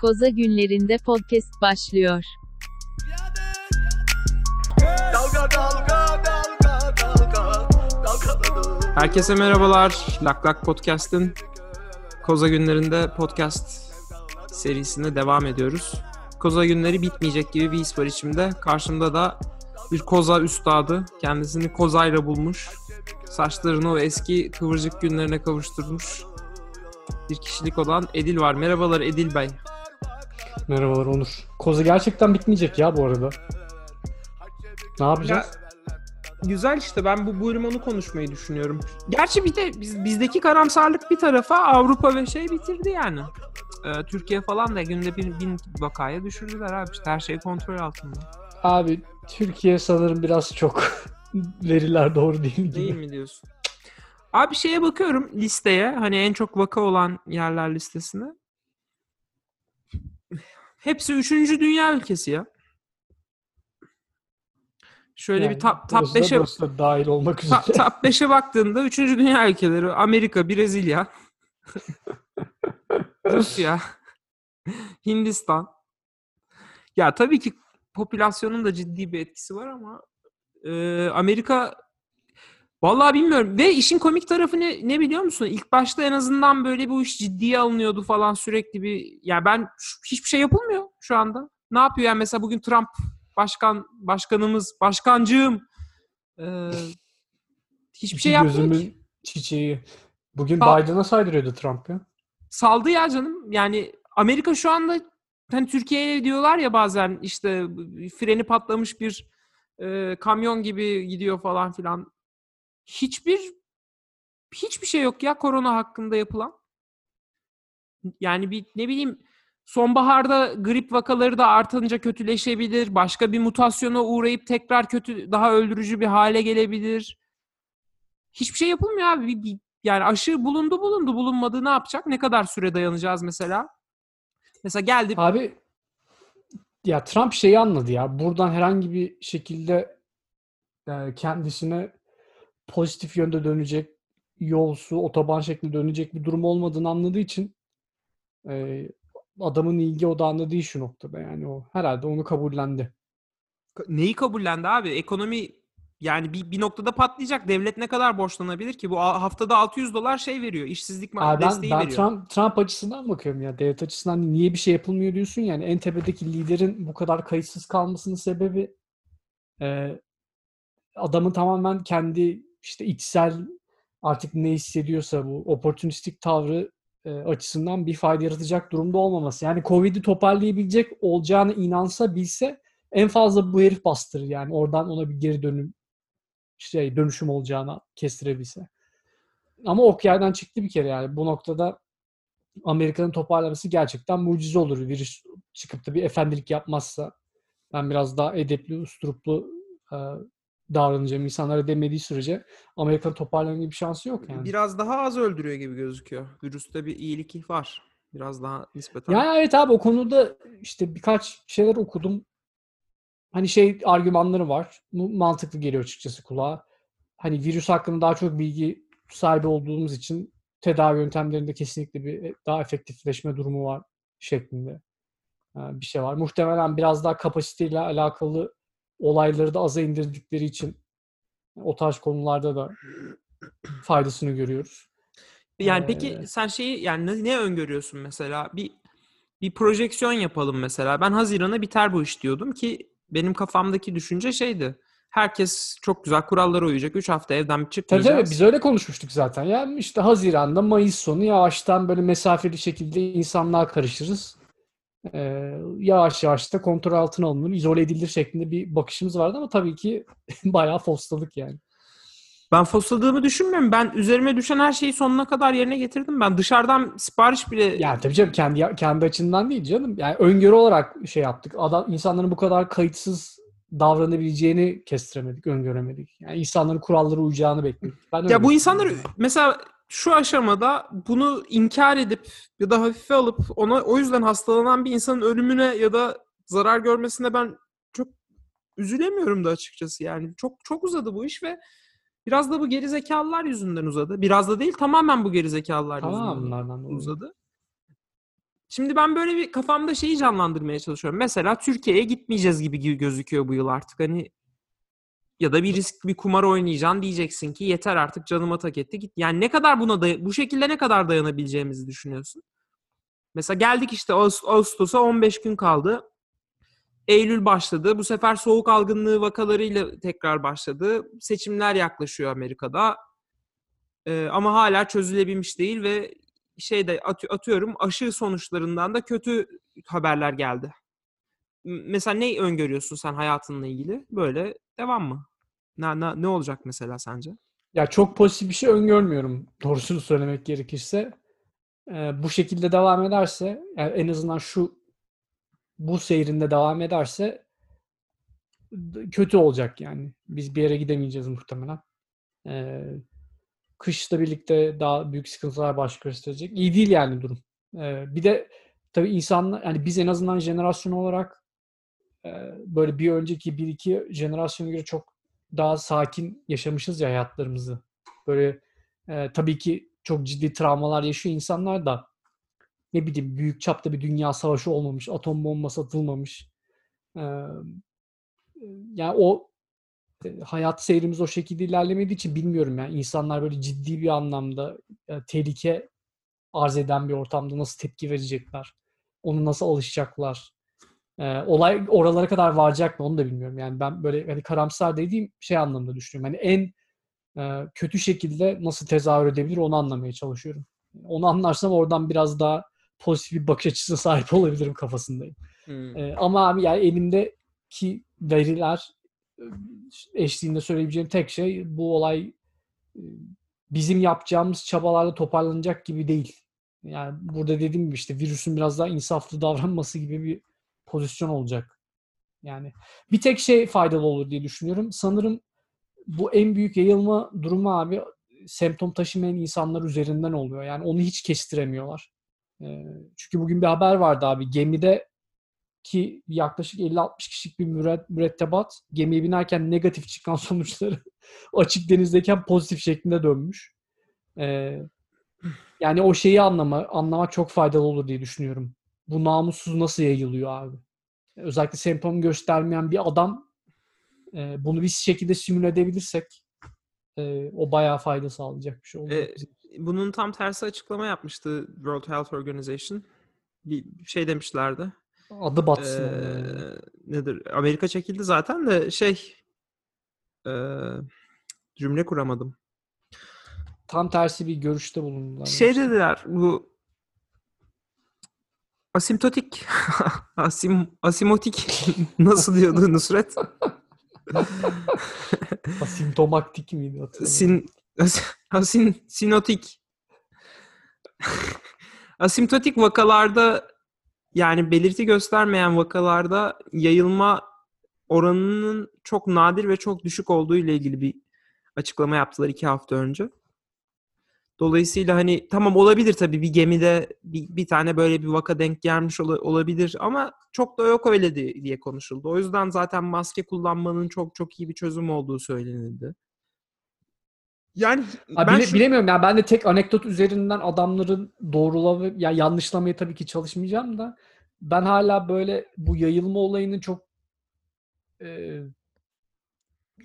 Koza günlerinde podcast başlıyor. Dalga dalga dalga dalga dalgalanır. Herkese merhabalar. Lak Lak Podcast'ın Koza Günlerinde podcast serisine devam ediyoruz. Koza günleri bitmeyecek gibi bir his var içimde. Karşımda da bir koza üstadı. Kendisini kozayla bulmuş. Saçlarını o eski kıvırcık günlerine kavuşturmuş. Bir kişilik olan Edil var. Merhabalar Edil Bey. Merhabalar Onur. Koza gerçekten bitmeyecek ya bu arada. Ne yapacağız? Güzel işte ben bu bölüm onu konuşmayı düşünüyorum. Gerçi bir de biz, bizdeki karamsarlık bir tarafa Avrupa ve şey bitirdi yani. Ee, Türkiye falan da günde bir bin vakaya düşürdüler abi. İşte her şey kontrol altında. Abi Türkiye sanırım biraz çok veriler doğru değil gibi. Değil mi diyorsun? Abi şeye bakıyorum listeye hani en çok vaka olan yerler listesine. Hepsi 3. dünya ülkesi ya. Şöyle Yani bir top, top burası da- 5'e burası da dahil olmak üzere. top, top 5'e baktığında 3. dünya ülkeleri Amerika, Brezilya, Rusya, Hindistan. Ya tabii ki popülasyonun da ciddi bir etkisi var ama e, Amerika vallahi bilmiyorum ve işin komik tarafı ne, ne biliyor musun? İlk başta en azından böyle bu iş ciddiye alınıyordu falan sürekli bir ya ben şu- hiçbir şey yapılmıyor şu anda. Ne yapıyor yani mesela bugün Trump başkan başkanımız başkancığım e, hiçbir şey yapmıyor ki. gözümün çiçeği. Bugün Sal- Biden'a saydırıyordu Trump ya. saldı ya canım. Yani Amerika şu anda hani Türkiye'ye diyorlar ya bazen işte freni patlamış bir e, kamyon gibi gidiyor falan filan. Hiçbir hiçbir şey yok ya korona hakkında yapılan. Yani bir ne bileyim sonbaharda grip vakaları da artınca kötüleşebilir. Başka bir mutasyona uğrayıp tekrar kötü daha öldürücü bir hale gelebilir. Hiçbir şey yapılmıyor abi. Bir- bir- yani aşı bulundu bulundu bulunmadı ne yapacak? Ne kadar süre dayanacağız mesela? Mesela geldi Abi ya Trump şeyi anladı ya. Buradan herhangi bir şekilde kendisine pozitif yönde dönecek yolsu, otoban şeklinde dönecek bir durum olmadığını anladığı için e, adamın ilgi odağında değil şu noktada. Yani o herhalde onu kabullendi. neyi kabullendi abi? Ekonomi yani bir, bir noktada patlayacak. Devlet ne kadar borçlanabilir ki? Bu haftada 600 dolar şey veriyor. işsizlik Abi ben, desteği ben veriyor. Trump, Trump açısından bakıyorum ya. Devlet açısından niye bir şey yapılmıyor diyorsun yani. En tepedeki liderin bu kadar kayıtsız kalmasının sebebi e, adamın tamamen kendi işte içsel artık ne hissediyorsa bu opportunistik tavrı e, açısından bir fayda yaratacak durumda olmaması. Yani Covid'i toparlayabilecek olacağını inansa bilse en fazla bu herif bastırır yani. Oradan ona bir geri dönüm şey dönüşüm olacağını kestirebilse. Ama ok yerden çıktı bir kere yani. Bu noktada Amerika'nın toparlaması gerçekten mucize olur. Virüs çıkıp da bir efendilik yapmazsa ben biraz daha edepli, usturuplu e, davranacağım insanlara demediği sürece Amerika'nın toparlama gibi bir şansı yok yani. Biraz daha az öldürüyor gibi gözüküyor. Virüste bir iyilik var. Biraz daha nispeten. Ya evet abi o konuda işte birkaç şeyler okudum. Hani şey argümanları var. Bu mantıklı geliyor açıkçası kulağa. Hani virüs hakkında daha çok bilgi sahibi olduğumuz için tedavi yöntemlerinde kesinlikle bir e, daha efektifleşme durumu var şeklinde e, bir şey var. Muhtemelen biraz daha kapasiteyle alakalı olayları da aza indirdikleri için o tarz konularda da faydasını görüyoruz. Yani peki Ee, sen şeyi yani ne, ne öngörüyorsun mesela? Bir bir projeksiyon yapalım mesela. Ben Haziran'a biter bu iş diyordum ki benim kafamdaki düşünce şeydi. Herkes çok güzel kurallara uyacak. 3 hafta evden Tabii çıkmayacağız. tabii biz öyle konuşmuştuk zaten. Yani işte Haziran'da Mayıs sonu yavaştan böyle mesafeli şekilde insanlığa karışırız. Ee, yavaş yavaş da kontrol altına alınır, izole edilir şeklinde bir bakışımız vardı ama tabii ki bayağı fostladık yani. Ben fosladığımı düşünmüyorum. Ben üzerime düşen her şeyi sonuna kadar yerine getirdim. Ben dışarıdan sipariş bile Yani tabii canım kendi kendi açından değil canım. Yani öngörü olarak şey yaptık. Adam insanların bu kadar kayıtsız davranabileceğini kestiremedik, öngöremedik. Yani insanların kurallara uyacağını bekledik. Ben Ya bu insanlar mesela şu aşamada bunu inkar edip ya da hafife alıp ona o yüzden hastalanan bir insanın ölümüne ya da zarar görmesine ben çok üzülemiyorum da açıkçası yani. Çok çok uzadı bu iş ve biraz da bu gerizekalılar yüzünden uzadı. Biraz da değil tamamen bu gerizekalılar Tamam yüzünden uzadı. Şimdi ben böyle bir kafamda şeyi canlandırmaya çalışıyorum. Mesela Türkiye'ye gitmeyeceğiz gibi gi- gözüküyor bu yıl artık. Hani ya da bir risk bir kumar oynayacaksın diyeceksin ki yeter artık canıma tak etti git. Yani ne kadar buna day- bu şekilde ne kadar dayanabileceğimizi düşünüyorsun? Mesela geldik işte Ağust- Ağustos'a 15 gün kaldı. Eylül başladı. Bu sefer soğuk algınlığı vakalarıyla tekrar başladı. Seçimler yaklaşıyor Amerika'da. Ee, ama hala çözülebilmiş değil ve şeyde atı- atıyorum aşı sonuçlarından da kötü haberler geldi. Mesela ne öngörüyorsun sen hayatınla ilgili? Böyle devam mı? Ne, ne, ne olacak mesela sence? Ya çok pozitif bir şey öngörmüyorum doğrusunu söylemek gerekirse. Ee, bu şekilde devam ederse yani en azından şu bu seyrinde devam ederse kötü olacak yani. Biz bir yere gidemeyeceğiz muhtemelen. Ee, kışla birlikte daha büyük sıkıntılar baş gösterecek. İyi değil yani durum. Ee, bir de tabii insanlar yani biz en azından jenerasyon olarak e, böyle bir önceki bir iki jenerasyona göre çok daha sakin yaşamışız ya hayatlarımızı. Böyle e, tabii ki çok ciddi travmalar yaşıyor insanlar da ne bileyim büyük çapta bir dünya savaşı olmamış, atom bombası atılmamış. Ee, yani o e, hayat seyrimiz o şekilde ilerlemediği için bilmiyorum yani insanlar böyle ciddi bir anlamda e, tehlike arz eden bir ortamda nasıl tepki verecekler? Onu nasıl alışacaklar? Ee, olay oralara kadar varacak mı onu da bilmiyorum. Yani ben böyle hani karamsar dediğim şey anlamda düşünüyorum. Hani en e, kötü şekilde nasıl tezahür edebilir onu anlamaya çalışıyorum. Onu anlarsam oradan biraz daha pozitif bir bakış açısına sahip olabilirim kafasındayım. Ee, ama abi yani elimdeki veriler e, eşliğinde söyleyebileceğim tek şey bu olay e, bizim yapacağımız çabalarla toparlanacak gibi değil. Yani burada dediğim gibi işte virüsün biraz daha insaflı davranması gibi bir pozisyon olacak. Yani bir tek şey faydalı olur diye düşünüyorum. Sanırım bu en büyük yayılma durumu abi semptom taşımayan insanlar üzerinden oluyor. Yani onu hiç kestiremiyorlar. Ee, çünkü bugün bir haber vardı abi. Gemide ki yaklaşık 50-60 kişilik bir müre- mürettebat gemiye binerken negatif çıkan sonuçları açık denizdeyken pozitif şeklinde dönmüş. Ee, yani o şeyi anlama, anlamak çok faydalı olur diye düşünüyorum. Bu namussuz nasıl yayılıyor abi? Özellikle semptom göstermeyen bir adam e, bunu bir şekilde simüle edebilirsek e, o bayağı fayda sağlayacak bir şey olur. E, bunun tam tersi açıklama yapmıştı World Health Organization. Bir şey demişlerdi. Adı batsın. Ee, onların. nedir? Amerika çekildi zaten de şey e, cümle kuramadım. Tam tersi bir görüşte bulundular. Şey dediler bu asimptotik asim asimotik nasıl diyordu Nusret? Asimptomaktik miydi? Sin as- asin sinotik asimptotik vakalarda yani belirti göstermeyen vakalarda yayılma oranının çok nadir ve çok düşük olduğu ile ilgili bir açıklama yaptılar iki hafta önce. Dolayısıyla hani tamam olabilir tabii bir gemide bir, bir tane böyle bir vaka denk gelmiş ola- olabilir ama çok da yok öyle di- diye konuşuldu. O yüzden zaten maske kullanmanın çok çok iyi bir çözüm olduğu söylenildi. Yani Ha, ben bile- şu- bilemiyorum ya ben de tek anekdot üzerinden adamların doğrulama ya yanlışlamaya tabii ki çalışmayacağım da ben hala böyle bu yayılma olayının çok e,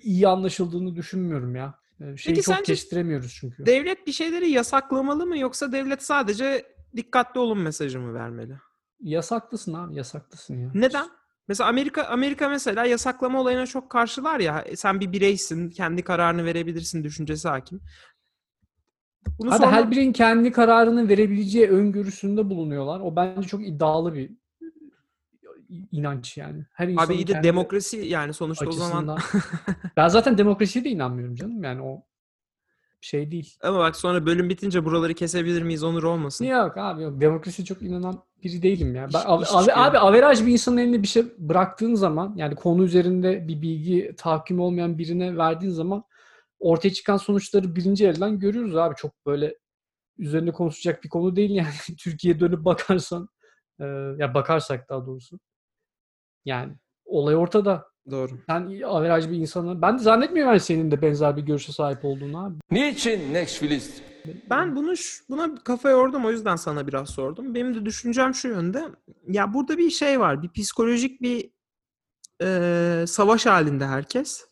iyi anlaşıldığını düşünmüyorum ya. Şeyi Peki çok sence kestiremiyoruz çünkü. devlet bir şeyleri yasaklamalı mı yoksa devlet sadece dikkatli olun mesajı mı vermeli? Yasaklısın abi yasaklısın ya. Neden? Mesela Amerika Amerika mesela yasaklama olayına çok karşılar ya. E, Sen bir bireysin, kendi kararını verebilirsin düşüncesi hakim. Bunu Abi sonra- her birinin kendi kararını verebileceği öngörüsünde bulunuyorlar. O bence çok iddialı bir inanç yani. Her Abi iyi de kendi demokrasi yani sonuçta o zaman. açısından. ben zaten demokrasiye de inanmıyorum canım. Yani o şey değil. Ama bak sonra bölüm bitince buraları kesebilir miyiz onur olmasın. Yok abi yok. Demokrasiye çok inanan biri değilim ya. Ben, İş- abi, iş abi, averaj bir insanın eline bir şey bıraktığın zaman yani konu üzerinde bir bilgi tahakküm olmayan birine verdiğin zaman ortaya çıkan sonuçları birinci elden görüyoruz abi. Çok böyle üzerine konuşacak bir konu değil yani. Türkiye'ye dönüp bakarsan e, ya bakarsak daha doğrusu. Yani olay ortada. Doğru. Sen averaj bir insanı ben de zannetmiyorum yani senin de benzer bir görüşe sahip olduğunu abi. Niçin Next Filist Ben bunu buna kafa yordum o yüzden sana biraz sordum. Benim de düşüncem şu yönde. Ya burada bir şey var. Bir psikolojik bir e, savaş halinde herkes.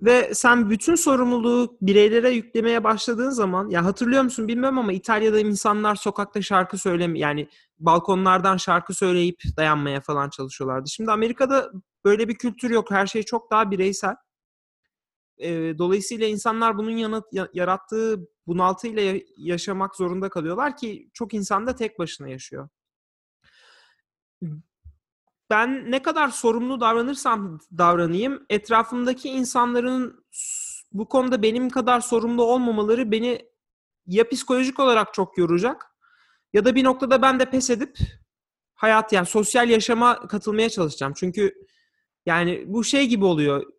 Ve sen bütün sorumluluğu bireylere yüklemeye başladığın zaman ya hatırlıyor musun bilmiyorum ama İtalya'da insanlar sokakta şarkı söyleme yani balkonlardan şarkı söyleyip dayanmaya falan çalışıyorlardı. Şimdi Amerika'da böyle bir kültür yok. Her şey çok daha bireysel. Dolayısıyla insanlar bunun yanı, ya- yarattığı bunaltıyla ya- yaşamak zorunda kalıyorlar ki çok insan da tek başına yaşıyor. Ben ne kadar sorumlu davranırsam davranayım, etrafımdaki insanların bu konuda benim kadar sorumlu olmamaları beni ya psikolojik olarak çok yoracak ya da bir noktada ben de pes edip hayat yani sosyal yaşama katılmaya çalışacağım. Çünkü yani bu şey gibi oluyor.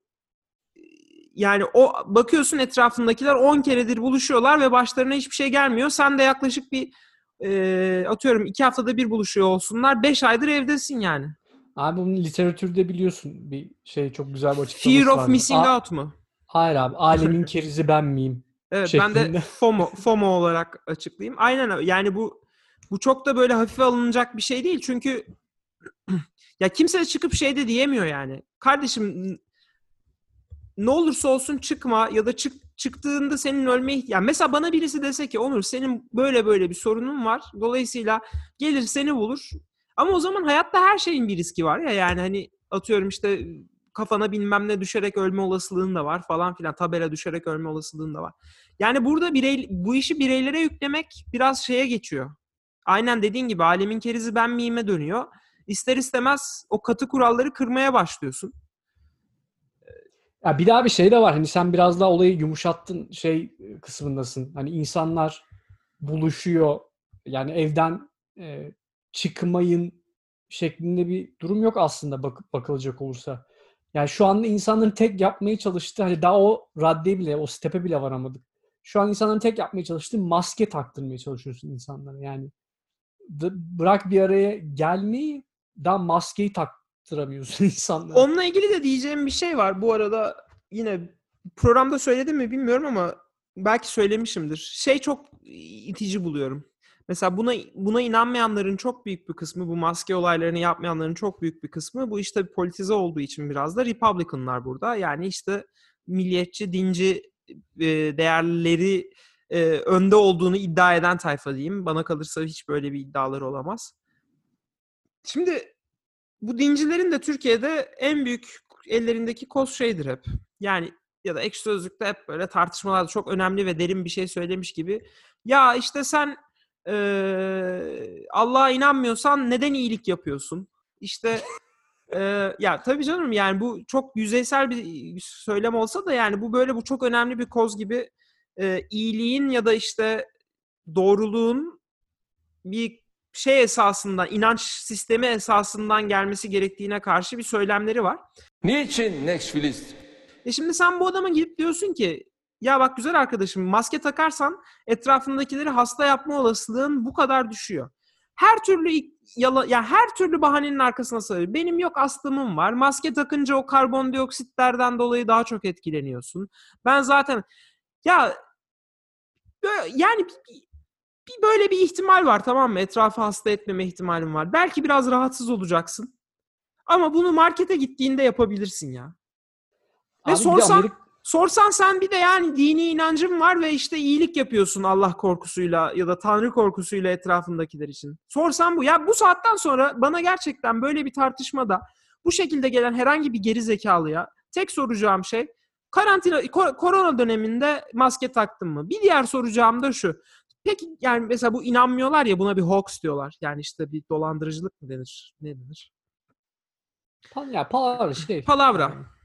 Yani o bakıyorsun etrafındakiler 10 keredir buluşuyorlar ve başlarına hiçbir şey gelmiyor. Sen de yaklaşık bir e, atıyorum 2 haftada bir buluşuyor olsunlar. 5 aydır evdesin yani. Abi bunun literatürde biliyorsun bir şey çok güzel bir açıklaması Fear of vardı. missing A- out mu? Hayır abi. Alemin kerizi ben miyim? Evet ben de şeklinde. FOMO FOMO olarak açıklayayım. Aynen yani bu bu çok da böyle hafife alınacak bir şey değil. Çünkü ya kimse çıkıp şey de diyemiyor yani. Kardeşim ne olursa olsun çıkma ya da çık çıktığında senin ölme iht- yani mesela bana birisi dese ki Onur senin böyle böyle bir sorunun var. Dolayısıyla gelir seni bulur. Ama o zaman hayatta her şeyin bir riski var ya yani hani atıyorum işte kafana bilmem ne düşerek ölme olasılığın da var falan filan. Tabela düşerek ölme olasılığın da var. Yani burada birey, bu işi bireylere yüklemek biraz şeye geçiyor. Aynen dediğin gibi alemin kerizi ben miyime dönüyor. İster istemez o katı kuralları kırmaya başlıyorsun. Ya bir daha bir şey de var. Hani sen biraz daha olayı yumuşattın şey kısmındasın. Hani insanlar buluşuyor. Yani evden e, çıkmayın şeklinde bir durum yok aslında bakıp bakılacak olursa. Yani şu anda insanların tek yapmaya çalıştığı hani daha o raddeye bile, o stepe bile varamadık. Şu an insanların tek yapmaya çalıştığı maske taktırmaya çalışıyorsun insanlara. Yani bırak bir araya gelmeyi daha maskeyi taktıramıyorsun insanlara. Onunla ilgili de diyeceğim bir şey var. Bu arada yine programda söyledim mi bilmiyorum ama belki söylemişimdir. Şey çok itici buluyorum. Mesela buna buna inanmayanların çok büyük bir kısmı, bu maske olaylarını yapmayanların çok büyük bir kısmı bu işte politize olduğu için biraz da Republicanlar burada. Yani işte milliyetçi, dinci e, değerleri e, önde olduğunu iddia eden tayfa diyeyim. Bana kalırsa hiç böyle bir iddiaları olamaz. Şimdi bu dincilerin de Türkiye'de en büyük ellerindeki koz şeydir hep. Yani ya da ekşi sözlükte hep böyle tartışmalarda çok önemli ve derin bir şey söylemiş gibi. Ya işte sen eee, Allah'a inanmıyorsan neden iyilik yapıyorsun? İşte eee, ya tabii canım yani bu çok yüzeysel bir söylem olsa da yani bu böyle bu çok önemli bir koz gibi eee, iyiliğin ya da işte doğruluğun bir şey esasından, inanç sistemi esasından gelmesi gerektiğine karşı bir söylemleri var. Niçin Next Filist? E şimdi sen bu adama gidip diyorsun ki ya bak güzel arkadaşım maske takarsan etrafındakileri hasta yapma olasılığın bu kadar düşüyor. Her türlü yala, ya her türlü bahanenin arkasına sığıyor. Benim yok astımım var. Maske takınca o karbondioksitlerden dolayı daha çok etkileniyorsun. Ben zaten ya böyle- yani bir, bir böyle bir ihtimal var tamam mı? Etrafı hasta etmeme ihtimalim var. Belki biraz rahatsız olacaksın. Ama bunu markete gittiğinde yapabilirsin ya. Ve Abi sorsan Amerika- sorsan sen bir de yani dini inancın var ve işte iyilik yapıyorsun Allah korkusuyla ya da Tanrı korkusuyla etrafındakiler için. Sorsan bu. Ya bu saatten sonra bana gerçekten böyle bir tartışmada bu şekilde gelen herhangi bir geri zekalıya tek soracağım şey karantina ko- korona döneminde maske taktın mı? Bir diğer soracağım da şu. Peki yani mesela bu inanmıyorlar ya buna bir hoax diyorlar. Yani işte bir dolandırıcılık mı denir? Ne denir? Ya palavra şey. Palavra.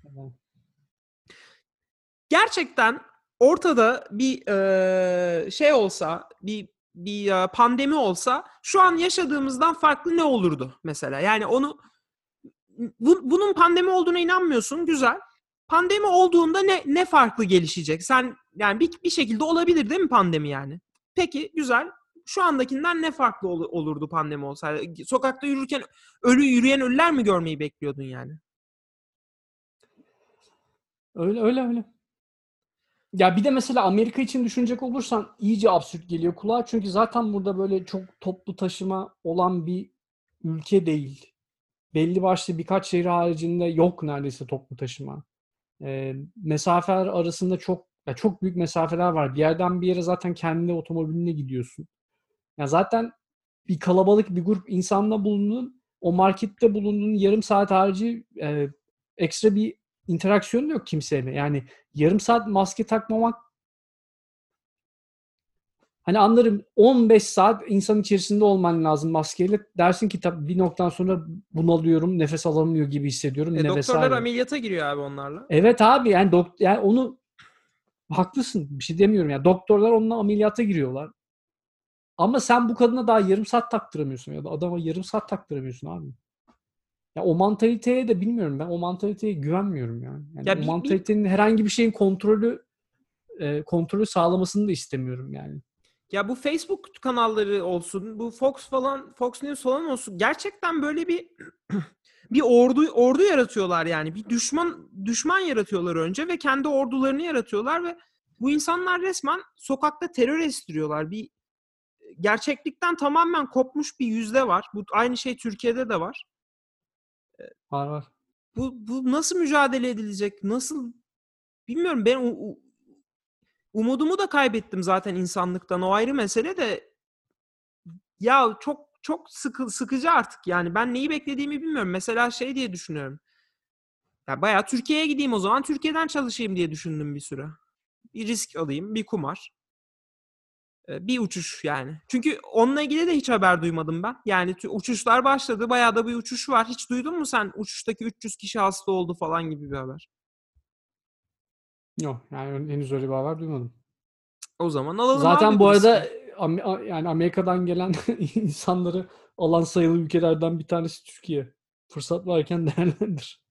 Gerçekten ortada bir eee, şey olsa, bir bir pandemi olsa şu an yaşadığımızdan farklı ne olurdu mesela? Yani onu bu- bunun pandemi olduğuna inanmıyorsun, güzel. Pandemi olduğunda ne ne farklı gelişecek? Sen yani bir, bir şekilde olabilir değil mi pandemi yani? Peki güzel. Şu andakinden ne farklı ol- olurdu pandemi olsaydı? Sokakta yürürken ölü yürüyen ölüler mi görmeyi bekliyordun yani? Öyle öyle öyle. Ya bir de mesela Amerika için düşünecek olursan iyice absürt geliyor kulağa. Çünkü zaten burada böyle çok toplu taşıma olan bir ülke değil. Belli başlı birkaç şehir haricinde yok neredeyse toplu taşıma. Ee, mesafeler arasında çok ya çok büyük mesafeler var. Bir yerden bir yere zaten kendi otomobiline gidiyorsun. Ya zaten bir kalabalık bir grup insanla bulundun. O markette bulunduğun yarım saat harici e, ekstra bir interaksiyon yok kimseyle. Yani yarım saat maske takmamak hani anlarım 15 saat insan içerisinde olman lazım maskeyle. Dersin ki tabii bir noktadan sonra bunalıyorum, nefes alamıyor gibi hissediyorum. E, doktorlar vesaire. ameliyata giriyor abi onlarla. Evet abi yani dok yani onu haklısın. Bir şey demiyorum ya. Doktorlar onunla ameliyata giriyorlar. Ama sen bu kadına daha yarım saat taktıramıyorsun ya da adama yarım saat taktıramıyorsun abi. Ya o mantaliteye de bilmiyorum ben. O mantaliteye güvenmiyorum yani. yani Ya o bir- bir- mantalitenin herhangi bir şeyin kontrolü e, kontrolü sağlamasını da istemiyorum yani. Ya bu Facebook kanalları olsun, bu Fox falan, Fox News falan olsun. Gerçekten böyle bir bir ordu ordu yaratıyorlar yani. Bir düşman düşman yaratıyorlar önce ve kendi ordularını yaratıyorlar ve bu insanlar resmen sokakta terör estiriyorlar. Bir gerçeklikten tamamen kopmuş bir yüzde var. Bu aynı şey Türkiye'de de var. Var var. Bu bu nasıl mücadele edilecek? Nasıl bilmiyorum. Ben u- umudumu da kaybettim zaten insanlıktan. O ayrı mesele de ya çok çok sıkı, sıkıcı artık yani. Ben neyi beklediğimi bilmiyorum. Mesela şey diye düşünüyorum. Ya bayağı Türkiye'ye gideyim o zaman. Türkiye'den çalışayım diye düşündüm bir süre. Bir risk alayım, bir kumar. Bir uçuş yani. Çünkü onunla ilgili de hiç haber duymadım ben. Yani uçuşlar başladı. Bayağı da bir uçuş var. Hiç duydun mu sen uçuştaki 300 kişi hasta oldu falan gibi bir haber? Yok yani henüz öyle bir haber duymadım. O zaman alalım Zaten bu arada Am- yani Amerika'dan gelen insanları alan sayılı ülkelerden bir tanesi Türkiye. Fırsat varken değerlendir.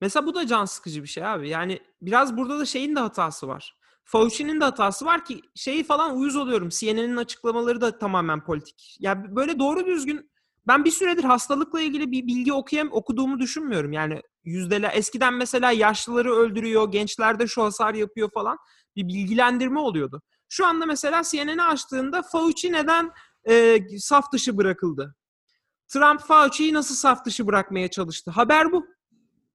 Mesela bu da can sıkıcı bir şey abi. Yani biraz burada da şeyin de hatası var. Fauci'nin de hatası var ki şeyi falan uyuz oluyorum. CNN'in açıklamaları da tamamen politik. Ya böyle doğru düzgün ben bir süredir hastalıkla ilgili bir bilgi okuyam okuduğumu düşünmüyorum. Yani yüzdeler eskiden mesela yaşlıları öldürüyor, gençlerde şu hasar yapıyor falan bir bilgilendirme oluyordu. Şu anda mesela CNN'i açtığında Fauci neden e, saf dışı bırakıldı? Trump Fauci'yi nasıl saf dışı bırakmaya çalıştı? Haber bu.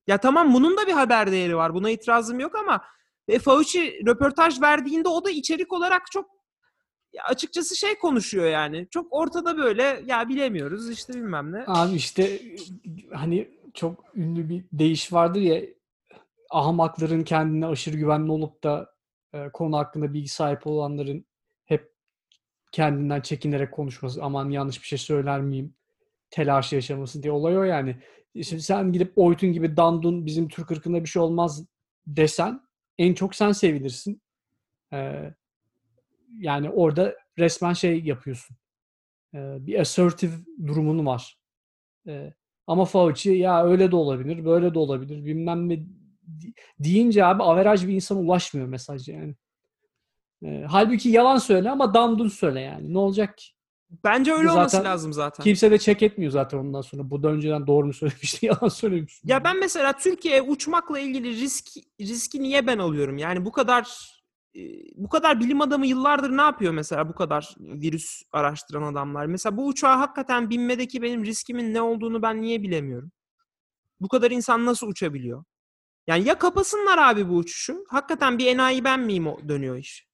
Ya tamam bunun da bir haber değeri var. Buna itirazım yok ama e, Fauci röportaj verdiğinde o da içerik olarak çok açıkçası şey konuşuyor yani. Çok ortada böyle ya bilemiyoruz işte bilmem ne. Abi işte hani çok ünlü bir deyiş vardır ya ahmakların kendine aşırı güvenli olup da e, konu hakkında bilgi sahibi olanların hep kendinden çekinerek konuşması aman yanlış bir şey söyler miyim telaş yaşaması diye olay o yani. Şimdi sen gidip Oytun gibi dandun bizim Türk ırkında bir şey olmaz desen en çok sen sevilirsin. Ee, yani orada resmen şey yapıyorsun. Ee, bir assertive durumun var. Ee, ama Fauci ya öyle de olabilir, böyle de olabilir bilmem ne deyince abi averaj bir insana ulaşmıyor mesaj yani. Ee, halbuki yalan söyle ama dandun söyle yani. Ne olacak ki? Bence öyle olması Zaten lazım zaten. Kimse de check etmiyor zaten ondan sonra. Bu da önceden doğru mu söylemişti, yalan söylemiş. Ya ben mesela Türkiye'ye uçmakla ilgili risk riski niye ben alıyorum? Yani bu kadar e, bu kadar bilim adamı yıllardır ne yapıyor mesela bu kadar virüs araştıran adamlar? Mesela bu uçağa hakikaten binmedeki benim riskimin ne olduğunu ben niye bilemiyorum? Bu kadar insan nasıl uçabiliyor? Yani ya kapasınlar abi bu uçuşu. Hakikaten bir enayi ben miyim o dönüyor iş.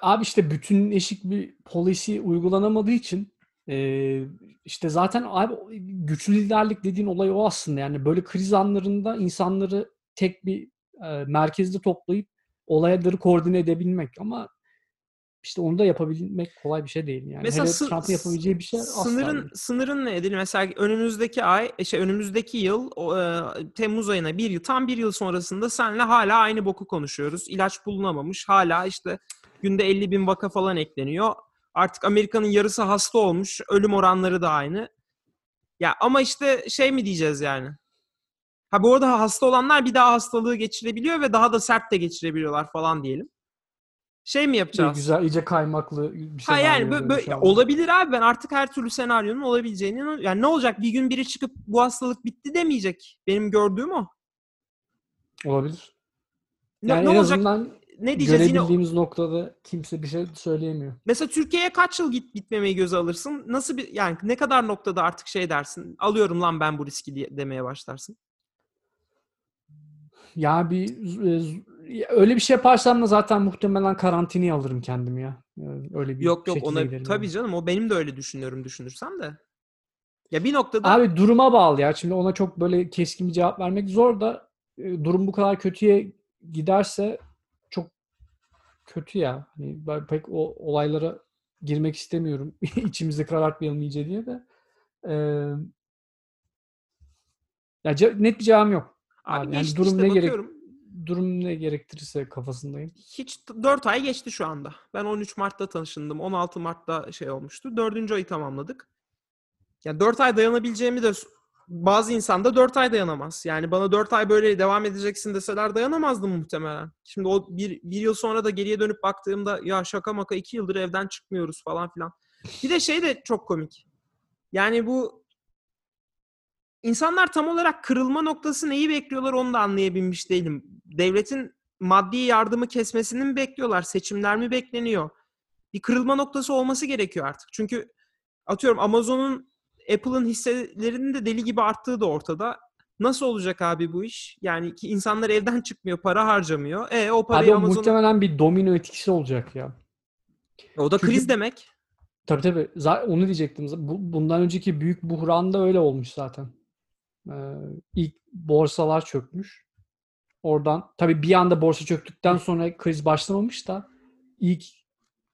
Abi işte bütünleşik bir policy uygulanamadığı için e, işte zaten abi güçlü liderlik dediğin olay o aslında. Yani böyle kriz anlarında insanları tek bir e, merkezde toplayıp olayları koordine edebilmek ama işte onu da yapabilmek kolay bir şey değil yani. Mesela Hele sı- Trump'ın yapabileceği bir şey asla sınırın değil. sınırın nedir? Mesela önümüzdeki ay, şey önümüzdeki yıl e, Temmuz ayına bir yıl tam bir yıl sonrasında senle hala aynı boku konuşuyoruz. İlaç bulunamamış. Hala işte günde 50 bin vaka falan ekleniyor. Artık Amerika'nın yarısı hasta olmuş. Ölüm oranları da aynı. Ya ama işte şey mi diyeceğiz yani? Ha bu arada hasta olanlar bir daha hastalığı geçirebiliyor ve daha da sert de geçirebiliyorlar falan diyelim. Şey mi İyi, yapacağız? güzel, iyice kaymaklı bir Ha yani bö- bö- anda. olabilir abi ben artık her türlü senaryonun olabileceğini yani ne olacak bir gün biri çıkıp bu hastalık bitti demeyecek. Benim gördüğüm o. Olabilir. Ne, Yani ne en olacak? azından Ne diyeceğiz yine? görebildiğimiz noktada kimse bir şey söyleyemiyor. Mesela Türkiye'ye kaç yıl git gitmemeyi göze alırsın? Nasıl bir yani ne kadar noktada artık şey dersin? Alıyorum lan ben bu riski diye demeye başlarsın. Ya bir e, öyle bir şey yaparsam da zaten muhtemelen karantinaya alırım kendimi ya. Yani öyle bir Yok yok ona tabii yani. canım o benim de öyle düşünüyorum düşünürsem de. Ya bir noktada Abi duruma bağlı ya. Şimdi ona çok böyle keskin bir cevap vermek zor da e, durum bu kadar kötüye giderse kötü ya. Hani ben pek o olaylara girmek istemiyorum. İçimizi karartmayalım iyice diye de. Ee, ya ce- net bir cevabım yok. abi Abi, yani geçti durum işte ne gerek durum ne gerektirirse kafasındayım. Hiç 4 ay geçti şu anda. Ben 13 Mart'ta tanışındım. 16 Mart'ta şey olmuştu. 4. ayı tamamladık. Yani 4 ay dayanabileceğimi de bazı insan da 4 ay dayanamaz. Yani bana 4 ay böyle devam edeceksin deseler dayanamazdım muhtemelen. Şimdi o bir, bir yıl sonra da geriye dönüp baktığımda ya şaka maka 2 yıldır evden çıkmıyoruz falan filan. Bir de şey de çok komik. Yani bu insanlar tam olarak kırılma noktası neyi bekliyorlar onu da anlayabilmiş değilim. Devletin maddi yardımı kesmesini mi bekliyorlar? Seçimler mi bekleniyor? Bir kırılma noktası olması gerekiyor artık. Çünkü atıyorum Amazon'un Apple'ın hisselerinin de deli gibi arttığı da ortada. Nasıl olacak abi bu iş? Yani ki insanlar evden çıkmıyor, para harcamıyor. E o parayı Amazon'a... muhtemelen bir domino etkisi olacak ya. O da Çünkü- kriz demek. Tabii tabii. Onu diyecektim. Bu, bundan önceki büyük buhran da öyle olmuş zaten. Ee, ilk borsalar çökmüş. Oradan tabii bir anda borsa çöktükten sonra kriz başlamamış da ilk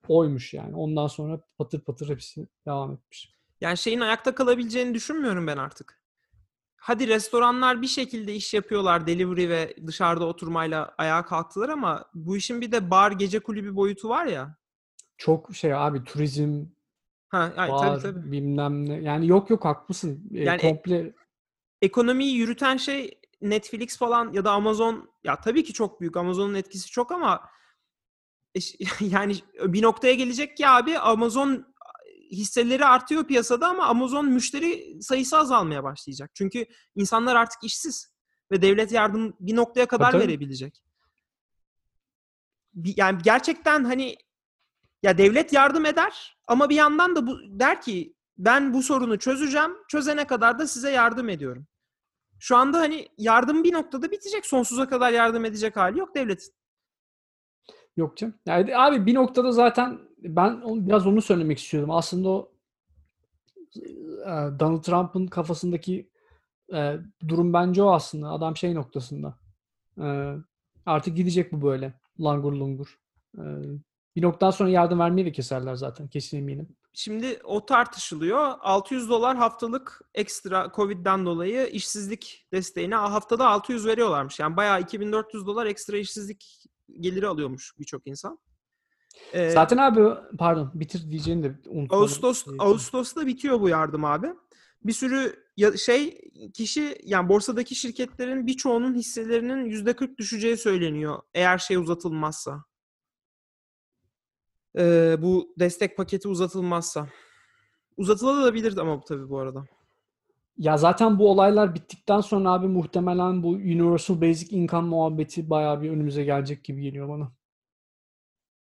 oymuş yani. Ondan sonra patır patır hepsi devam etmiş. Yani şeyin ayakta kalabileceğini düşünmüyorum ben artık. Hadi restoranlar bir şekilde iş yapıyorlar delivery ve dışarıda oturmayla ayağa kalktılar ama bu işin bir de bar gece kulübü boyutu var ya. Çok şey abi turizm, Ha, ay, bar, tabii tabii. bilmem ne. Yani yok yok haklısın. Ee, Yani- komple Ekonomiyi yürüten şey Netflix falan ya da Amazon ya tabii ki çok büyük. Amazon'un etkisi çok ama e, yani bir noktaya gelecek ki abi Amazon hisseleri artıyor piyasada ama Amazon müşteri sayısı azalmaya başlayacak. Çünkü insanlar artık işsiz ve devlet yardım bir noktaya kadar tabii. verebilecek. Yani gerçekten hani ya devlet yardım eder ama bir yandan da bu der ki ben bu sorunu çözeceğim. Çözene kadar da size yardım ediyorum. Şu anda hani yardım bir noktada bitecek. Sonsuza kadar yardım edecek hali yok devletin. Yok canım. Yani abi bir noktada zaten ben biraz onu söylemek istiyordum. Aslında o e, Donald Trump'ın kafasındaki e, durum bence o aslında. Adam şey noktasında. E, artık gidecek bu böyle. Langur lungur. Bir noktadan sonra yardım vermeyi de keserler zaten. Kesin eminim. Şimdi o tartışılıyor. 600 dolar haftalık ekstra Covid'den dolayı işsizlik desteğine haftada 600 veriyorlarmış. Yani bayağı 2400 dolar ekstra işsizlik geliri alıyormuş birçok insan. Ee, Zaten abi pardon bitir diyeceğini de unutmadım. Ağustos Şey, Ağustos'ta bitiyor bu yardım abi. Bir sürü ya, şey kişi yani borsadaki şirketlerin birçoğunun hisselerinin %40 düşeceği söyleniyor eğer şey uzatılmazsa. Ee, bu destek paketi uzatılmazsa. Uzatılabilir ama bu tabii bu arada. Ya zaten bu olaylar bittikten sonra abi muhtemelen bu Universal Basic Income muhabbeti bayağı bir önümüze gelecek gibi geliyor bana.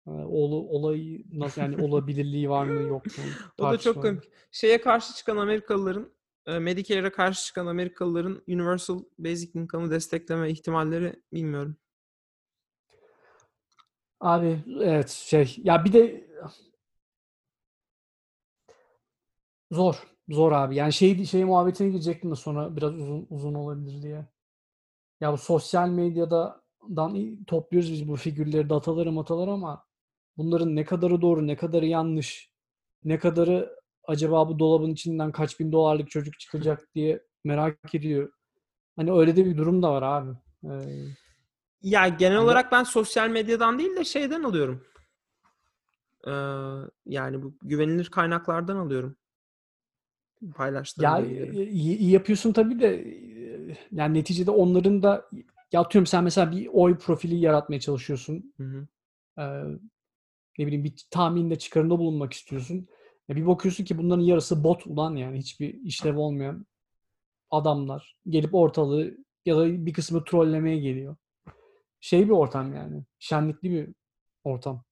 Olu- olayı nasıl yani olabilirliği var mı yok mu? O da çok komik. Şeye karşı çıkan Amerikalıların, Medicare'e karşı çıkan Amerikalıların Universal Basic Income'ı destekleme ihtimalleri bilmiyorum. Abi evet şey ya bir de zor zor abi yani şey şey muhabbetine girecektim de sonra biraz uzun uzun olabilir diye. Ya bu sosyal medyadan topluyoruz biz bu figürleri dataları mataları ama bunların ne kadarı doğru ne kadarı yanlış ne kadarı acaba bu dolabın içinden kaç bin dolarlık çocuk çıkacak diye merak ediyor. Hani öyle de bir durum da var abi. Ee, Ya genel Ama- olarak ben sosyal medyadan değil de şeyden alıyorum. Ee, yani bu güvenilir kaynaklardan alıyorum. Paylaştığım Ya e, iyi, iyi yapıyorsun tabii de e, yani neticede onların da ya atıyorum sen mesela bir oy profili yaratmaya çalışıyorsun. Hı hı. Ee, ne bileyim bir tahminde çıkarımda bulunmak istiyorsun. Ya bir bakıyorsun ki bunların yarısı bot ulan yani hiçbir işlev olmayan adamlar gelip ortalığı ya da bir kısmı trollemeye geliyor. Şey bir ortam yani. Şenlikli bir ortam.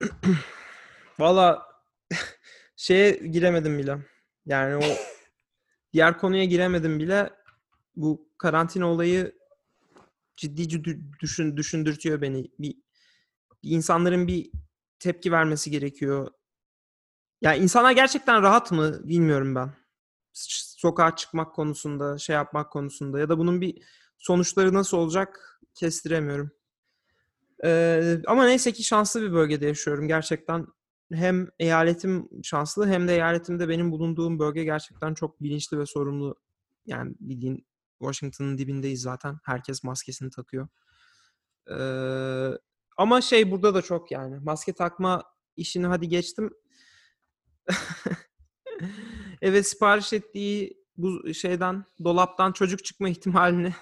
Valla şeye giremedim bile. Yani o diğer konuya giremedim bile. Bu karantina olayı ciddi düşün, düşündürtüyor beni. Bir, bir insanların bir tepki vermesi gerekiyor. Ya insanlar gerçekten rahat mı bilmiyorum ben. Sokağa çıkmak konusunda, şey yapmak konusunda ya da bunun bir sonuçları nasıl olacak kestiremiyorum. Ee, ama neyse ki şanslı bir bölgede yaşıyorum. Gerçekten hem eyaletim şanslı hem de eyaletimde benim bulunduğum bölge gerçekten çok bilinçli ve sorumlu. Yani bildiğin Washington'ın dibindeyiz zaten. Herkes maskesini takıyor. Ee, ama şey burada da çok yani. Maske takma işini hadi geçtim. Eve sipariş ettiği bu şeyden, dolaptan çocuk çıkma ihtimalini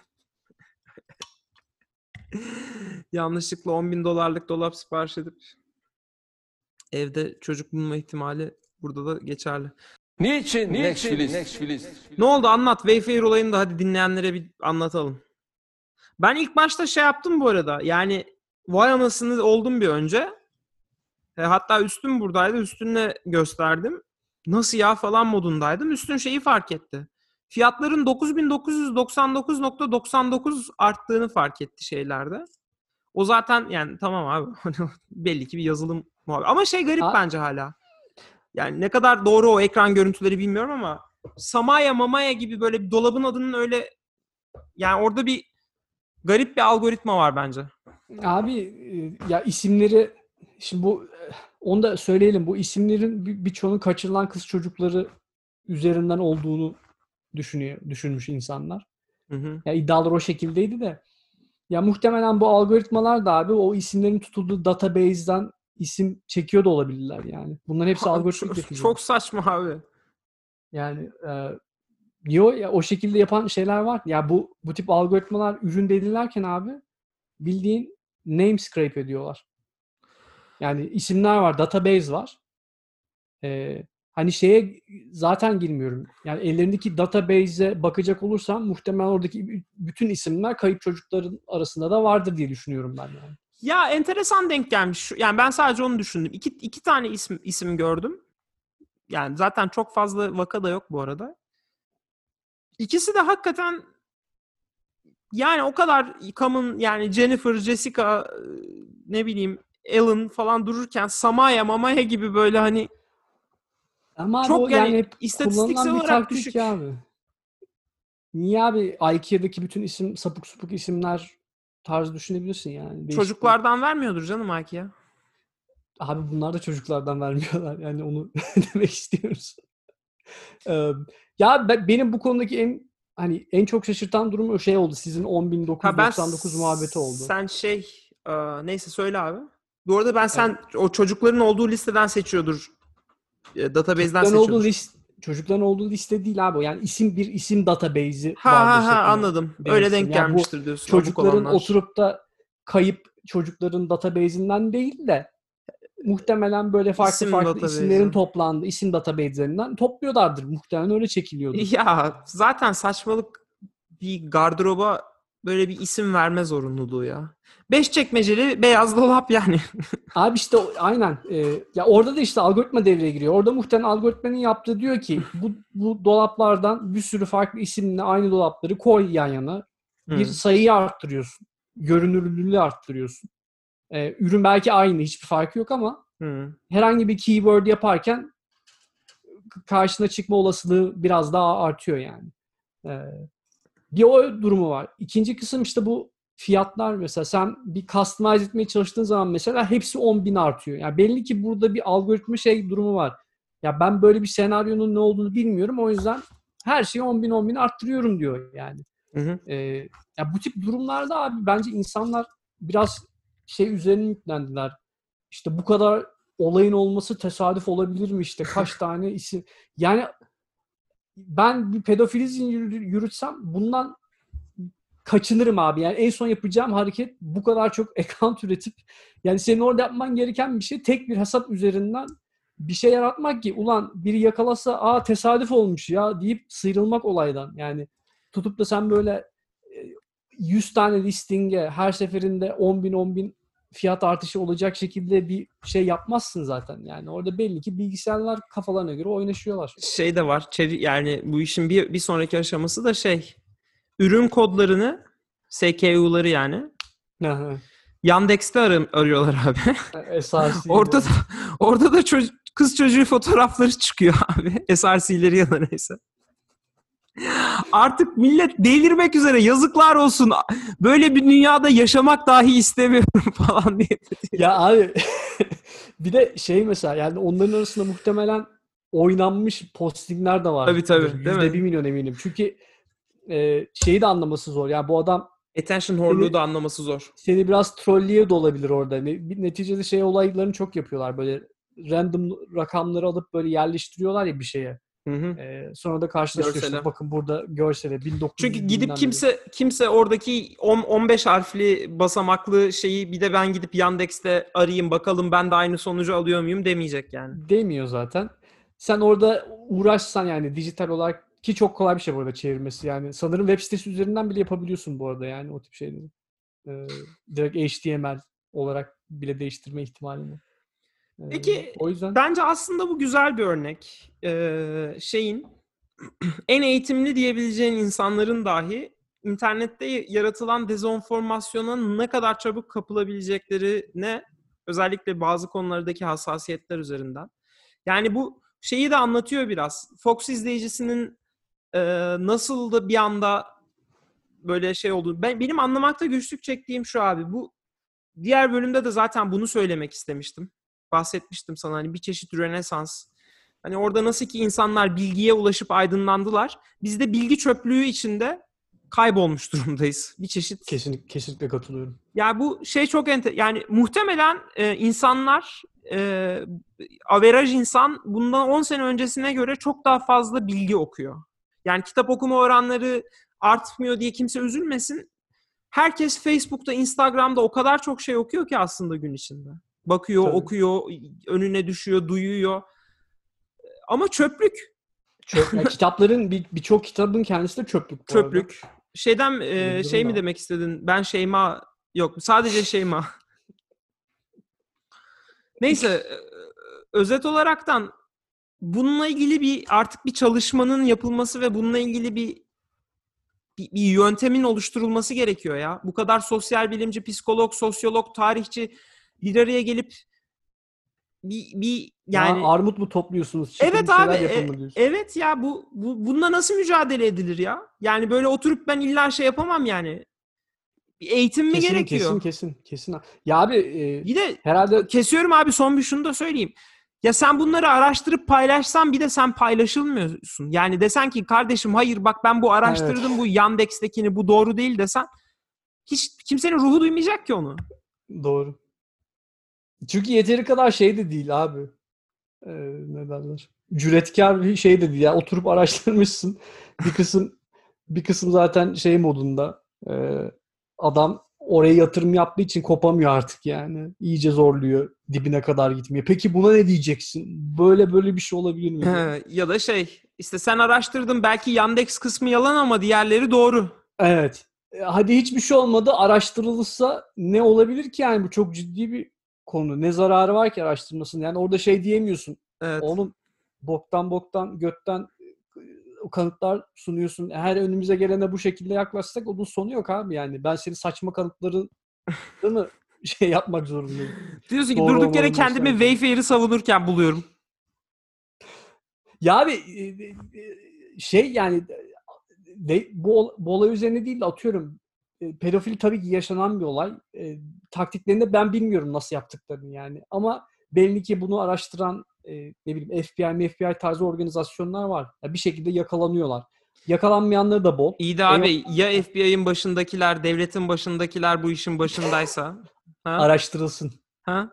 yanlışlıkla 10 bin dolarlık dolap sipariş edip evde çocuk bulma ihtimali burada da geçerli. Niçin, Nashville'ist? Nashville'ist? Ne oldu anlat. Wayfair olayını da hadi dinleyenlere bir anlatalım. Ben ilk başta şey yaptım bu arada. Yani vay anasını oldum bir önce. E, hatta üstüm buradaydı. Üstünle gösterdim. Nasıl ya falan modundaydım. Üstün şeyi fark etti. Fiyatların 9999.99 arttığını fark etti şeylerde. O zaten yani tamam abi. Belli ki bir yazılım muhabbeti. Ama şey garip A- bence hala. Yani ne kadar doğru o ekran görüntüleri bilmiyorum ama Samaya Mamaya gibi böyle bir dolabın adının öyle yani orada bir garip bir algoritma var bence. Abi e, ya isimleri şimdi bu onu da söyleyelim. Bu isimlerin bir- birçoğunun kaçırılan kız çocukları üzerinden olduğunu düşünüyor, düşünmüş insanlar. Hı hı. Ya iddialar o şekildeydi de. Ya muhtemelen bu algoritmalar da abi o isimlerin tutulduğu database'den isim çekiyor da olabilirler yani. Bunların hepsi algoritmik çok, çok saçma abi. Yani e, yo ya o şekilde yapan şeyler var. Ya bu bu tip algoritmalar ürün belirlerken abi bildiğin name scrape ediyorlar. Yani isimler var, database var. E, hani şeye zaten girmiyorum. Yani ellerindeki database'e bakacak olursam muhtemelen oradaki bütün isimler kayıp çocukların arasında da vardır diye düşünüyorum ben yani. Ya enteresan denk gelmiş. Yani ben sadece onu düşündüm. İki, iki tane isim isim gördüm. Yani zaten çok fazla vaka da yok bu arada. İkisi de hakikaten yani o kadar common yani Jennifer, Jessica e, ne bileyim Ellen falan dururken Samaya, Mamaya gibi böyle hani Ama Çok yani hep istatistiksel olarak düşük. abi. Niye abi IKEA'daki bütün isim sapık supuk isimler tarzı düşünebilirsin yani. Değişik bir- çocuklardan vermiyordur canım belki ya. Abi bunlar da çocuklardan vermiyorlar. Yani onu demek istiyoruz. Ya ben- benim bu konudaki en hani en çok şaşırtan durum o şey oldu. Sizin Ha ben 10.999 muhabbeti oldu. Sen şey e, neyse söyle abi. Bu arada ben sen o çocukların olduğu listeden seçiyordur. E, database'den Çocukların seçiyordur. olduğu list çocukların olduğu liste değil abi. Yani isim bir isim database'i Ha ha ha anladım. demek Öyle denk Yani gelmiştir diyorsun. çocukların oturup da kayıp çocukların database'inden değil de muhtemelen böyle farklı İsim farklı isimlerin toplandığı isim database'lerinden topluyorlardır. Muhtemelen öyle çekiliyordur. Ya zaten saçmalık bir gardıroba böyle bir isim verme zorunluluğu ya. Beş çekmeceli beyaz dolap yani. Abi işte aynen. Ee, ya orada da işte algoritma devreye giriyor. Orada muhtemelen algoritmanın yaptığı diyor ki bu, bu dolaplardan bir sürü farklı isimle aynı dolapları koy yan yana. Bir Hı. sayıyı arttırıyorsun. Görünürlülüğü arttırıyorsun. Ee, ürün belki aynı. Hiçbir farkı yok ama Hı. herhangi bir keyword yaparken karşına çıkma olasılığı biraz daha artıyor yani. Ee, bir o durumu var. İkinci kısım işte bu fiyatlar mesela sen bir customize etmeye çalıştığın zaman mesela hepsi 10 bin artıyor. Yani belli ki burada bir algoritma şey durumu var. Ya ben böyle bir senaryonun ne olduğunu bilmiyorum. O yüzden her şeyi 10 bin 10 bin arttırıyorum diyor yani. Hı hı. Ee, ya bu tip durumlarda abi bence insanlar biraz şey üzerine yüklendiler. İşte bu kadar olayın olması tesadüf olabilir mi işte kaç tane isim. Yani ben bir pedofilizm yürü- yürütsem bundan kaçınırım abi. Yani en son yapacağım hareket bu kadar çok account üretip yani senin orada yapman gereken bir şey tek bir hesap üzerinden bir şey yaratmak ki ulan biri yakalasa aa tesadüf olmuş ya deyip sıyrılmak olaydan. Yani tutup da sen böyle e, 100 tane listinge her seferinde 10 bin 10 bin fiyat artışı olacak şekilde bir şey yapmazsın zaten. Yani orada belli ki bilgisayarlar kafalarına göre oynaşıyorlar. Şey de var. yani bu işin bir, bir sonraki aşaması da şey. Ürün kodlarını SKU'ları yani Yandex'te arı- arıyorlar abi. Esası. orada da, orada da ço- kız çocuğu fotoğrafları çıkıyor abi. SRC'leri ya da neyse. Artık millet delirmek üzere yazıklar olsun. Böyle bir dünyada yaşamak dahi istemiyorum falan diye. Ya abi bir de şey mesela yani onların arasında muhtemelen oynanmış postingler de var. Tabii, tabii, değil Yüzde mi? bir milyon eminim. Çünkü e, şeyi de anlaması zor. Yani bu adam Attention horluğu da anlaması zor. seni biraz trolleye de olabilir orada. Neticede şey olaylarını çok yapıyorlar. Böyle random rakamları alıp böyle yerleştiriyorlar ya bir şeye. Hı hı. E, sonra da karşılaşıyorsun. Görsele. Bakın burada görsele 1900 Çünkü gidip kimse kimse oradaki 10 15 harfli basamaklı şeyi bir de ben gidip Yandex'te arayayım bakalım ben de aynı sonucu alıyor muyum demeyecek yani. demiyor zaten. Sen orada uğraşsan yani dijital olarak ki çok kolay bir şey bu arada çevirmesi yani. Sanırım web sitesi üzerinden bile yapabiliyorsun bu arada yani o tip şeyleri. Ee, direkt HTML olarak bile değiştirme ihtimalini. Peki, o yüzden Bence aslında bu güzel bir örnek. Ee, şeyin en eğitimli diyebileceğin insanların dahi internette yaratılan dezenformasyona ne kadar çabuk kapılabileceklerine özellikle bazı konulardaki hassasiyetler üzerinden. Yani bu şeyi de anlatıyor biraz. Fox izleyicisinin e, nasıl da bir anda böyle şey oldu. Ben benim anlamakta güçlük çektiğim şu abi. Bu diğer bölümde de zaten bunu söylemek istemiştim. Bahsetmiştim sana hani bir çeşit rönesans. Hani orada nasıl ki insanlar bilgiye ulaşıp aydınlandılar. Biz de bilgi çöplüğü içinde kaybolmuş durumdayız. Bir çeşit kesinlikle, kesinlikle katılıyorum. ya bu şey çok ente yani muhtemelen e, insanlar e, averaj insan bundan 10 sene öncesine göre çok daha fazla bilgi okuyor. Yani kitap okuma oranları artmıyor diye kimse üzülmesin. Herkes Facebook'ta, Instagram'da o kadar çok şey okuyor ki aslında gün içinde. Bakıyor, Tabii. okuyor, önüne düşüyor, duyuyor. Ama çöplük, Çöp, yani kitapların bir- birçok kitabın kendisi de çöplük. bu arada. çöplük. Şeyden e, şey mi demek istedin? Ben Şeyma yok sadece Şeyma. Neyse e, özet olaraktan bununla ilgili bir artık bir çalışmanın yapılması ve bununla ilgili bir bir, bir yöntemin oluşturulması gerekiyor ya. Bu kadar sosyal bilimci, psikolog, sosyolog, tarihçi bir araya gelip bir, bir yani Ya armut mu topluyorsunuz? Çıkın Evet abi, e-? Evet ya bu, bu bununla nasıl mücadele edilir ya? Yani böyle oturup ben illa şey yapamam yani. Bir eğitim mi kesin, gerekiyor? kesin kesin kesin. Ya abi e, Bir de herhalde kesiyorum abi son bir şunu da söyleyeyim. Ya sen bunları araştırıp paylaşsan bir de sen paylaşılmıyorsun. Yani desen ki kardeşim hayır bak ben bu araştırdım bu Yandex'tekini bu doğru değil desen hiç kimsenin ruhu duymayacak ki onu. Doğru. Çünkü yeteri kadar şey de değil abi. Ee, ne derler? Cüretkar bir şey de değil. Yani oturup araştırmışsın. Bir kısım bir kısım zaten şey modunda. Ee, adam oraya yatırım yaptığı için kopamıyor artık yani. İyice zorluyor. Dibine kadar gitmiyor. Peki buna ne diyeceksin? Böyle böyle bir şey olabilir mi? He, ya da şey işte sen araştırdın belki Yandex kısmı yalan ama diğerleri doğru. Evet. E, Hadi hiçbir şey olmadı. Araştırılırsa ne olabilir ki yani? Bu çok ciddi bir konu. Ne zararı var ki araştırmasının? Yani orada şey diyemiyorsun. Evet. Oğlum boktan boktan götten e, kanıtlar sunuyorsun. Her önümüze gelene bu şekilde yaklaşsak onun sonu yok abi yani. Ben senin saçma kanıtların mı şey yapmak zorundayım. Diyorsun ki Doğru durduk yere kendimi mesela. Wayfair'i savunurken buluyorum. Ya abi e, e, şey yani bu, bu olay üzerine değil de atıyorum e, pedofili tabii ki yaşanan bir olay. E, taktiklerini ben bilmiyorum nasıl yaptıklarını yani. Ama belli ki bunu araştıran e, ne bileyim FBI, FBI tarzı organizasyonlar var. Ya bir şekilde yakalanıyorlar. Yakalanmayanları da bol. İyi de abi ya FBI'ın başındakiler, devletin başındakiler bu işin başındaysa? Ha? Araştırılsın. ha?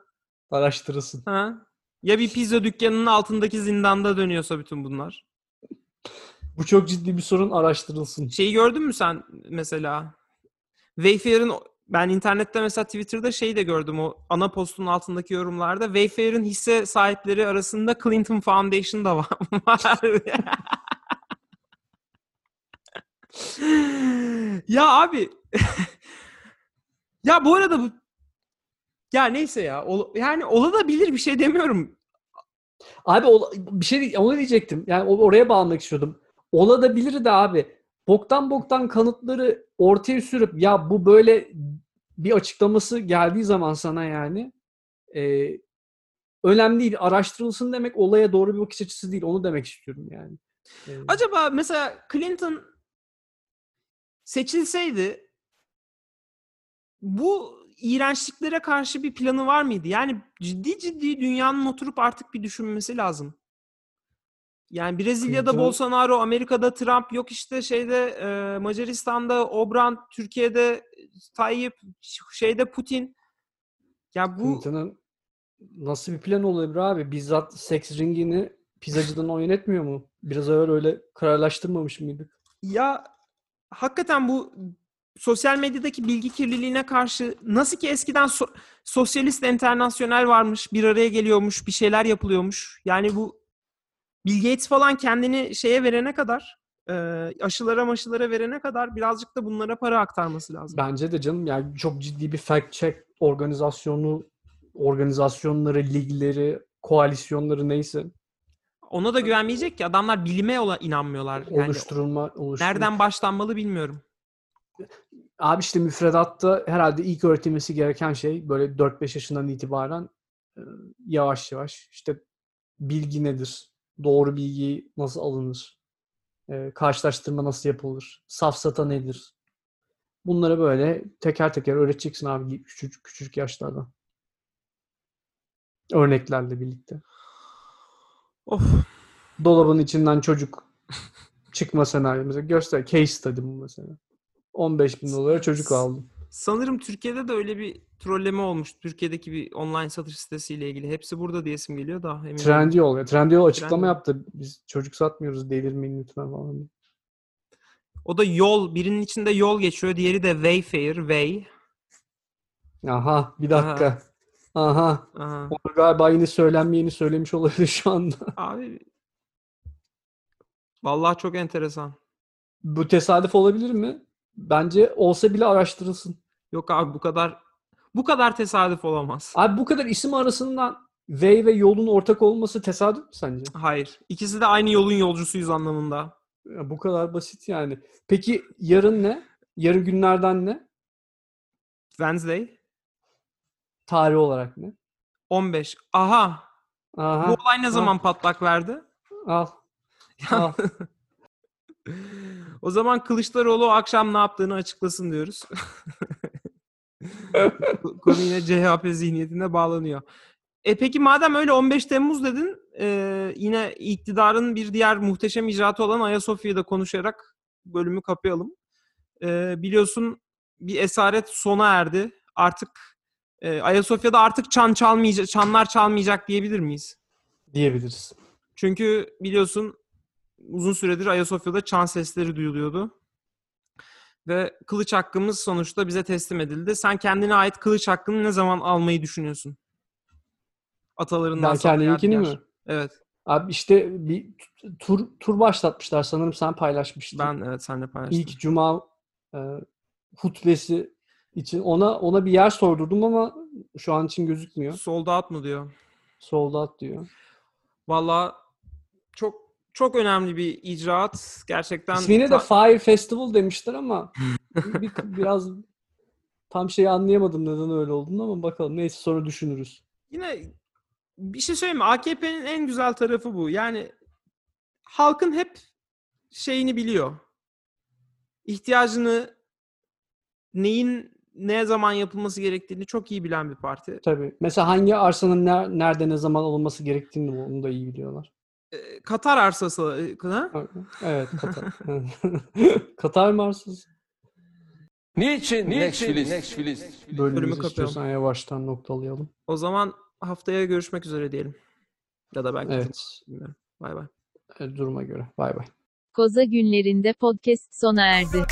Araştırılsın. Ha? Ya bir pizza dükkanının altındaki zindanda dönüyorsa bütün bunlar? Bu çok ciddi bir sorun araştırılsın. Şeyi gördün mü sen mesela? Wayfair'ın ben internette mesela Twitter'da şey de gördüm o ana postun altındaki yorumlarda. Wayfair'in hisse sahipleri arasında Clinton Foundation da var. ya abi ya bu arada bu ya neyse ya ol- yani olabilir bir şey demiyorum. Abi ola- bir şey onu diyecektim. Yani oraya bağlamak istiyordum. Olabilir de abi. Boktan boktan kanıtları ortaya sürüp ya bu böyle bir açıklaması geldiği zaman sana yani e, önemli değil. Araştırılsın demek olaya doğru bir bakış açısı değil. Onu demek istiyorum yani. E, Acaba mesela Clinton seçilseydi bu iğrençliklere karşı bir planı var mıydı? Yani ciddi ciddi dünyanın oturup artık bir düşünmesi lazım. Yani Brezilya'da Clinton- Bolsonaro, Amerika'da Trump, yok işte şeyde e, Macaristan'da Obran, Türkiye'de Tayyip, şeyde Putin. Ya bu Clinton'ın nasıl bir plan olabilir abi? Bizzat seks ringini pizzacıdan o yönetmiyor mu? Biraz evvel öyle kararlaştırmamış mıydık? Ya hakikaten bu sosyal medyadaki bilgi kirliliğine karşı nasıl ki eskiden so- sosyalist internasyonel varmış, bir araya geliyormuş, bir şeyler yapılıyormuş. Yani bu Bill Gates falan kendini şeye verene kadar, e, aşılara maşılara verene kadar birazcık da bunlara para aktarması lazım. Bence de canım yani çok ciddi bir fact check organizasyonu, organizasyonları, ligleri, koalisyonları neyse Ona da güvenmeyecek ki adamlar bilime ola inanmıyorlar. Yani oluşturulma, oluşturulma. nereden başlanmalı bilmiyorum. Abi işte müfredatta herhalde ilk öğretilmesi gereken şey böyle 4-5 yaşından itibaren yavaş yavaş işte bilgi nedir? Doğru bilgi nasıl alınır? E, karşılaştırma nasıl yapılır? Safsata nedir? Bunları böyle teker teker öğreteceksin abi küçük küçük yaşlardan. Örneklerle birlikte. Of. Dolabın içinden çocuk çıkma senaryo mesela göster case study bu mesela. 15 bin dolara çocuk aldım. Sanırım Türkiye'de de öyle bir trolleme olmuş. Türkiye'deki bir online satış sitesiyle ilgili. Hepsi burada diyesim geliyor da. Emin. Trendyol ya. Trendyol açıklama Trendyol. yaptı. Biz çocuk satmıyoruz delirmeyin lütfen falan. O da yol. Birinin içinde yol geçiyor. Diğeri de Wayfair. Way. Aha bir dakika. Aha. Aha. Onu galiba yine söylenmeyeni söylemiş olabilir şu anda. Abi. Vallahi çok enteresan. Bu tesadüf olabilir mi? Bence olsa bile araştırılsın. Yok abi bu kadar bu kadar tesadüf olamaz. Abi bu kadar isim arasından Way ve yolun ortak olması tesadüf mü sence? Hayır. İkisi de aynı yolun yolcusuyuz anlamında. Ya bu kadar basit yani. Peki yarın ne? Yarın günlerden ne? Wednesday. Tarih olarak ne? 15. Aha. Aha. Bu olay ne zaman patlak verdi? Al. Al. o zaman Kılıçdaroğlu o akşam ne yaptığını açıklasın diyoruz. Konu yine CHP zihniyetine bağlanıyor. E peki madem öyle 15 Temmuz dedin e, yine iktidarın bir diğer muhteşem icraatı olan Ayasofya'yı da konuşarak bölümü kapayalım. E, biliyorsun bir esaret sona erdi. Artık e, Ayasofya'da artık çan çalmayacak, çanlar çalmayacak diyebilir miyiz? Diyebiliriz. Çünkü biliyorsun uzun süredir Ayasofya'da çan sesleri duyuluyordu. Ve kılıç hakkımız sonuçta bize teslim edildi. Sen kendine ait kılıç hakkını ne zaman almayı düşünüyorsun? Atalarından Ben kendiminkini mi? Evet. Abi işte bir tur tur başlatmışlar sanırım sen paylaşmıştın. Ben evet senle paylaştım. İlk cuma e, hutbesi için ona ona bir yer sordurdum ama şu an için gözükmüyor. Sold out mu diyor. Sold out diyor. Valla çok çok önemli bir icraat. Gerçekten İsmine de Fire Festival demişler ama bir, biraz tam şeyi anlayamadım neden öyle olduğunu ama bakalım neyse sonra düşünürüz. Yine bir şey söyleyeyim mi? AKP'nin en güzel tarafı bu. Yani halkın hep şeyini biliyor. İhtiyacını neyin ne zaman yapılması gerektiğini çok iyi bilen bir parti. Tabii. Mesela hangi arsanın ner- nerede ne zaman alınması gerektiğini onu da iyi biliyorlar. Ee, Katar arsası e, ha? Evet Katar. Katar mı arsası? Niçin, Niçin Next Filist? Bölümümüzü kapayalım. istiyorsan yavaştan noktalayalım. O zaman haftaya görüşmek üzere diyelim. Ya da belki Evet. bilmiyorum. Bay bay. e, Duruma göre. Bay bay. Koza günlerinde podcast sona erdi.